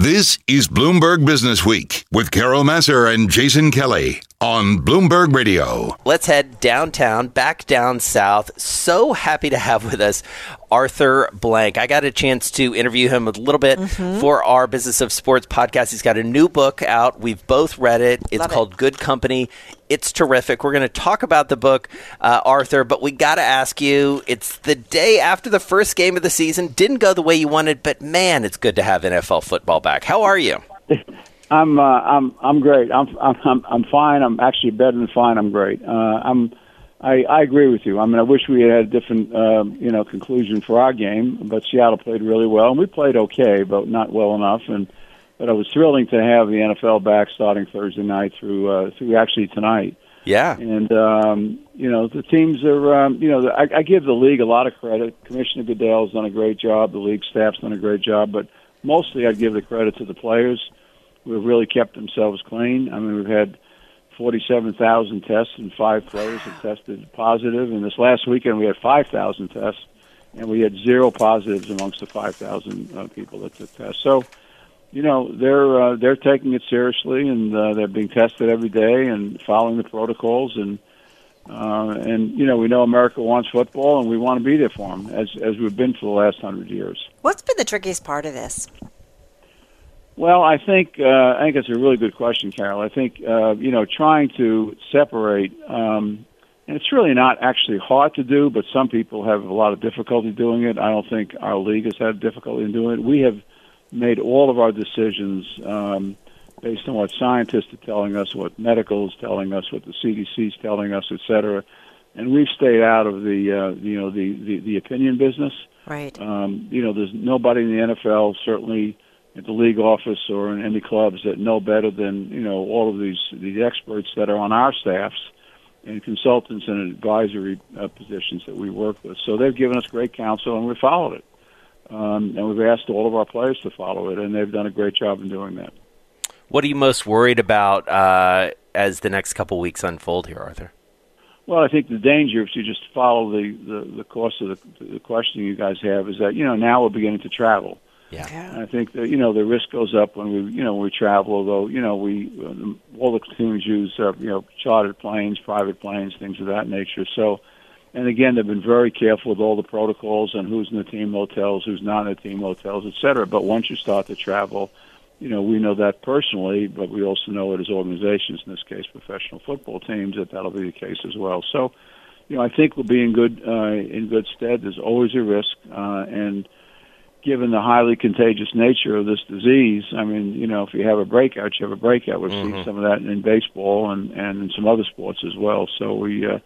This is Bloomberg Business Week with Carol Massar and Jason Kelly on Bloomberg Radio. Let's head downtown, back down south. So happy to have with us Arthur Blank. I got a chance to interview him a little bit mm-hmm. for our Business of Sports podcast. He's got a new book out. We've both read it. It's Love called it. Good Company. It's terrific. We're going to talk about the book, uh, Arthur, but we got to ask you it's the day after the first game of the season. Didn't go the way you wanted, but man, it's good to have NFL football back. How are you? I'm uh, I'm I'm great. I'm I'm I'm fine. I'm actually better than fine. I'm great. Uh, I'm I, I agree with you. I mean, I wish we had a different uh, you know conclusion for our game, but Seattle played really well, and we played okay, but not well enough. And but it was thrilling to have the NFL back starting Thursday night through uh, through actually tonight. Yeah. And um, you know the teams are um, you know I, I give the league a lot of credit. Commissioner Goodell's done a great job. The league staff's done a great job, but mostly I'd give the credit to the players have really kept themselves clean. I mean, we've had 47,000 tests and five players have tested positive. And this last weekend we had 5,000 tests, and we had zero positives amongst the 5,000 uh, people that took tests. So, you know, they're uh, they're taking it seriously, and uh, they're being tested every day and following the protocols. And uh, and you know, we know America wants football, and we want to be there for them as as we've been for the last hundred years. What's been the trickiest part of this? Well, I think uh, I think it's a really good question, Carol. I think uh, you know trying to separate, um, and it's really not actually hard to do, but some people have a lot of difficulty doing it. I don't think our league has had difficulty in doing it. We have made all of our decisions um, based on what scientists are telling us, what medical is telling us, what the CDC is telling us, et cetera, and we've stayed out of the uh, you know the, the the opinion business. Right. Um, you know, there's nobody in the NFL certainly at the league office or in any clubs that know better than you know all of these these experts that are on our staffs and consultants and advisory uh, positions that we work with. So they've given us great counsel and we followed it. Um, and we've asked all of our players to follow it, and they've done a great job in doing that. What are you most worried about uh, as the next couple weeks unfold here, Arthur? Well, I think the danger, if you just follow the, the, the course of the, the question you guys have, is that, you know, now we're beginning to travel yeah. yeah. I think that you know the risk goes up when we you know we travel. Although you know we all the teams use uh, you know chartered planes, private planes, things of that nature. So, and again, they've been very careful with all the protocols and who's in the team hotels, who's not in the team hotels, et cetera. But once you start to travel, you know we know that personally, but we also know it as organizations, in this case, professional football teams, that that'll be the case as well. So, you know, I think we'll be in good uh, in good stead. There's always a risk, uh, and given the highly contagious nature of this disease, I mean, you know, if you have a breakout, you have a breakout. We've mm-hmm. seen some of that in baseball and and in some other sports as well. So we uh,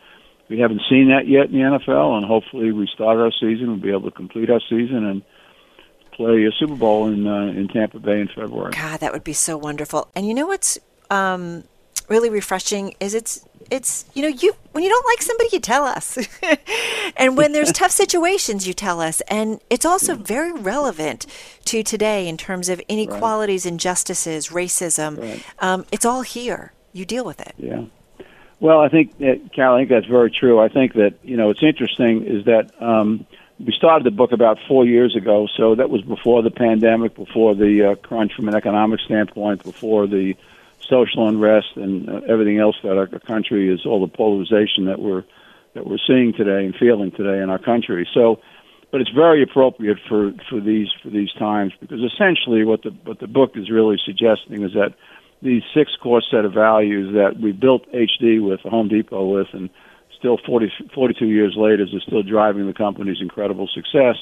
we haven't seen that yet in the NFL, and hopefully we start our season. We'll be able to complete our season and play a Super Bowl in uh, in Tampa Bay in February. God, that would be so wonderful. And you know what's um, really refreshing is it's it's you know you when you don't like somebody you tell us. And when there's tough situations you tell us. And it's also very relevant to today in terms of inequalities right. injustices racism. Right. um, it's all here. You deal with it. Yeah. Well i think that, carol i think that's very true. I think that you know it's interesting is that um, we started the book about four years ago so that was before the pandemic before the uh, crunch from an economic standpoint before the social unrest and uh, everything else that our country is, all the polarization that we're that we're seeing today and feeling today in our country. So, but it's very appropriate for for these for these times because essentially what the what the book is really suggesting is that these six core set of values that we built HD with, Home Depot with, and still 40, 42 years later is still driving the company's incredible success.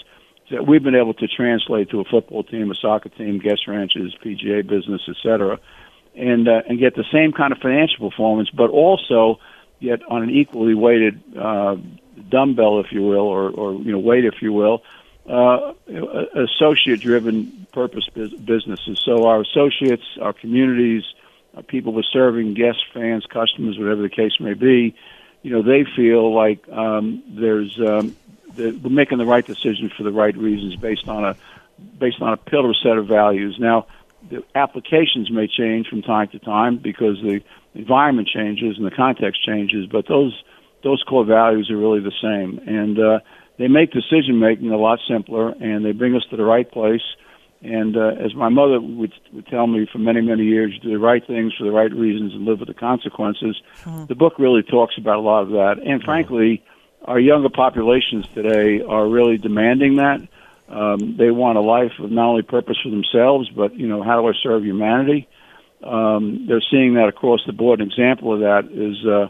That we've been able to translate to a football team, a soccer team, guest ranches, PGA business, et cetera and uh, and get the same kind of financial performance, but also get on an equally weighted uh, dumbbell, if you will, or, or you know weight, if you will, uh, associate-driven purpose businesses. So our associates, our communities, our people we're serving, guests, fans, customers, whatever the case may be, you know, they feel like um, there's um, we're making the right decision for the right reasons based on a based on a pillar set of values. Now the applications may change from time to time because the environment changes and the context changes, but those those core values are really the same, and uh, they make decision making a lot simpler, and they bring us to the right place. And uh, as my mother would, would tell me for many, many years, do the right things for the right reasons and live with the consequences. Mm-hmm. The book really talks about a lot of that. And frankly, our younger populations today are really demanding that. Um, they want a life of not only purpose for themselves, but you know, how do I serve humanity? Um, they're seeing that across the board. An example of that is uh,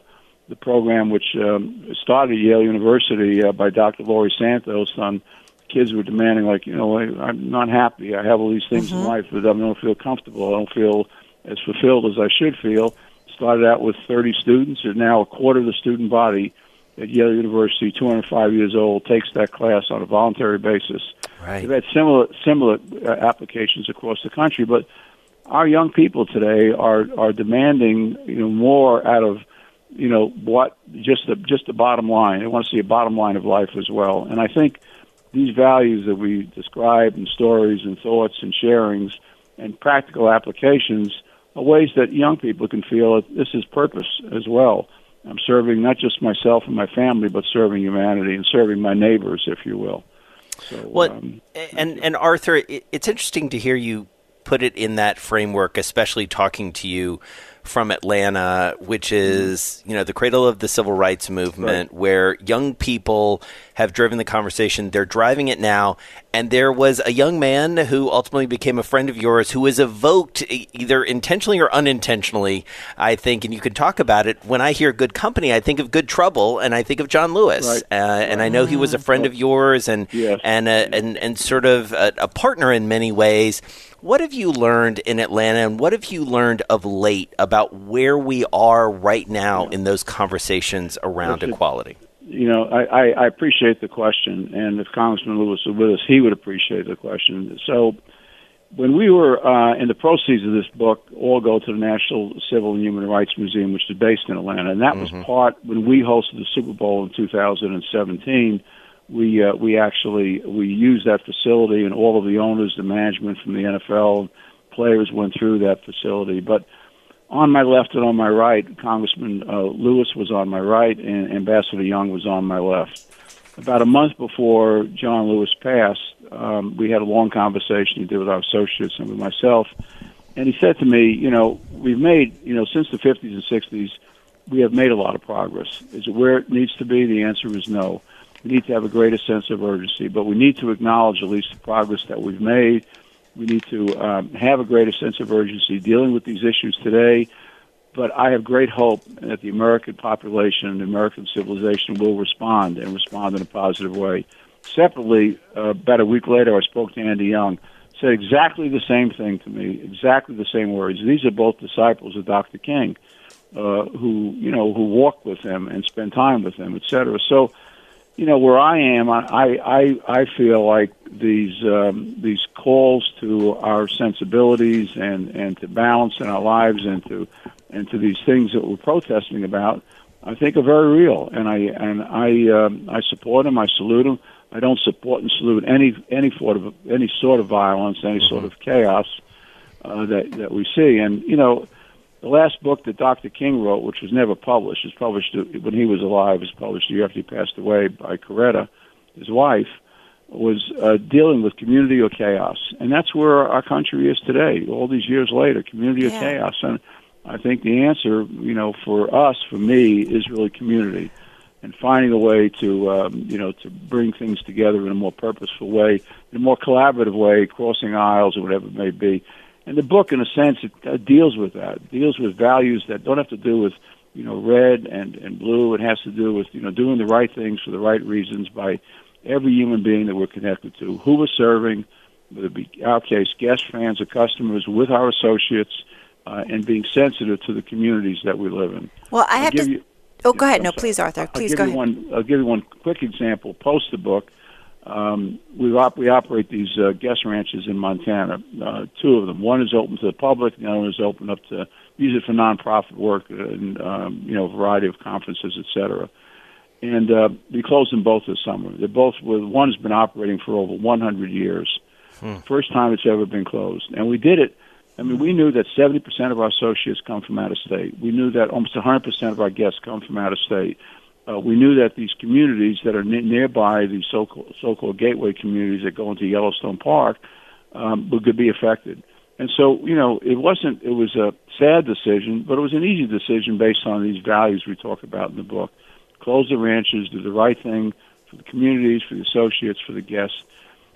the program which um, started at Yale University uh, by Dr. Laurie Santos on kids who are demanding, like, you know, I, I'm not happy. I have all these things mm-hmm. in life, but I don't feel comfortable. I don't feel as fulfilled as I should feel. Started out with 30 students, and now a quarter of the student body at Yale University, 205 years old, takes that class on a voluntary basis. Right. We've had similar similar uh, applications across the country, but our young people today are are demanding you know more out of you know what just the just the bottom line. They want to see a bottom line of life as well, and I think these values that we describe and stories and thoughts and sharings and practical applications are ways that young people can feel that this is purpose as well. I'm serving not just myself and my family, but serving humanity and serving my neighbors, if you will. So, well, um, and and Arthur, it's interesting to hear you put it in that framework, especially talking to you from Atlanta, which is you know the cradle of the civil rights movement, right. where young people have driven the conversation. They're driving it now, and there was a young man who ultimately became a friend of yours who was evoked either intentionally or unintentionally. I think, and you can talk about it. When I hear "Good Company," I think of "Good Trouble," and I think of John Lewis, right. uh, and I know he was a friend of yours, and yes. and, a, and and sort of a, a partner in many ways. What have you learned in Atlanta, and what have you learned of late about where we are right now in those conversations around equality? You know, I, I appreciate the question, and if Congressman Lewis was with us, he would appreciate the question. So, when we were uh, in the proceeds of this book, all go to the National Civil and Human Rights Museum, which is based in Atlanta, and that mm-hmm. was part when we hosted the Super Bowl in 2017 we uh, we actually we used that facility, and all of the owners, the management from the NFL, players went through that facility. But on my left and on my right, Congressman uh, Lewis was on my right, and Ambassador Young was on my left. About a month before John Lewis passed, um, we had a long conversation he did with our associates and with myself, and he said to me, "You know, we've made you know since the 50s and 60s." We have made a lot of progress. Is it where it needs to be? The answer is no we need to have a greater sense of urgency, but we need to acknowledge at least the progress that we've made. We need to um, have a greater sense of urgency dealing with these issues today. But I have great hope that the American population and the American civilization will respond and respond in a positive way. Separately, uh, about a week later, I spoke to Andy Young, said exactly the same thing to me, exactly the same words. These are both disciples of Dr. King, uh, who you know who walked with him and spent time with him, et cetera. So you know where I am, I I I feel like these um, these calls to our sensibilities and and to balance in our lives and to and to these things that we're protesting about, I think are very real, and I and I um, I support them. I salute them. I don't support and salute any any sort of any sort of violence, any mm-hmm. sort of chaos uh, that that we see, and you know the last book that Dr. King wrote, which was never published, was published when he was alive. Was published the year after he passed away by Coretta, his wife, was uh, dealing with community or chaos, and that's where our country is today. All these years later, community yeah. or chaos, and I think the answer, you know, for us, for me, is really community, and finding a way to, um, you know, to bring things together in a more purposeful way, in a more collaborative way, crossing aisles or whatever it may be and the book, in a sense, it uh, deals with that. It deals with values that don't have to do with, you know, red and and blue. It has to do with, you know, doing the right things for the right reasons by every human being that we're connected to, who we're serving, whether it be our case, guests, fans, or customers, with our associates, uh, and being sensitive to the communities that we live in. Well, I have to. You, oh, go ahead. No, please, Arthur. Please go ahead. One, I'll give you one quick example. Post the book um, we, op- we operate these uh, guest ranches in Montana. Uh, two of them. One is open to the public. The other one is open up to use it for nonprofit work and um, you know a variety of conferences, etc. And uh, we closed them both this summer. They're both. Well, one has been operating for over 100 years. Hmm. First time it's ever been closed, and we did it. I mean, we knew that 70% of our associates come from out of state. We knew that almost 100% of our guests come from out of state uh, we knew that these communities that are n- nearby, these so-called, so-called gateway communities that go into Yellowstone Park, um, could be affected. And so, you know, it wasn't. It was a sad decision, but it was an easy decision based on these values we talk about in the book. Close the ranches, do the right thing for the communities, for the associates, for the guests.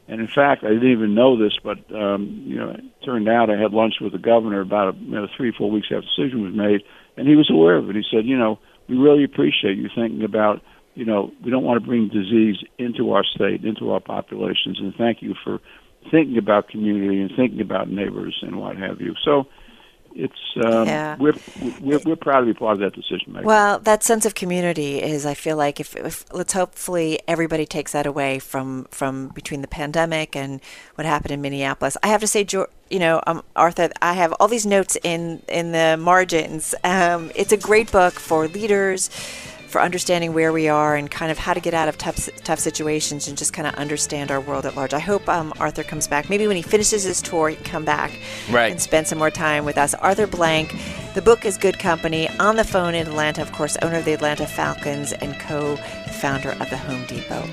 And in fact, I didn't even know this, but um, you know, it turned out I had lunch with the governor about you know, three, four weeks after the decision was made, and he was aware of it. He said, you know, we really appreciate you thinking about, you know, we don't want to bring disease into our state, into our populations, and thank you for thinking about community and thinking about neighbors and what have you. So it's um, yeah. we're, we're we're proud to be part of that decision making. Well, that sense of community is, I feel like, if, if, let's hopefully everybody takes that away from from between the pandemic and what happened in Minneapolis. I have to say, you know, um, Arthur, I have all these notes in in the margins. Um, it's a great book for leaders for understanding where we are and kind of how to get out of tough, tough situations and just kind of understand our world at large. I hope um, Arthur comes back. Maybe when he finishes his tour, he can come back right. and spend some more time with us. Arthur Blank, the book is Good Company. On the phone in Atlanta, of course, owner of the Atlanta Falcons and co founder of the Home Depot.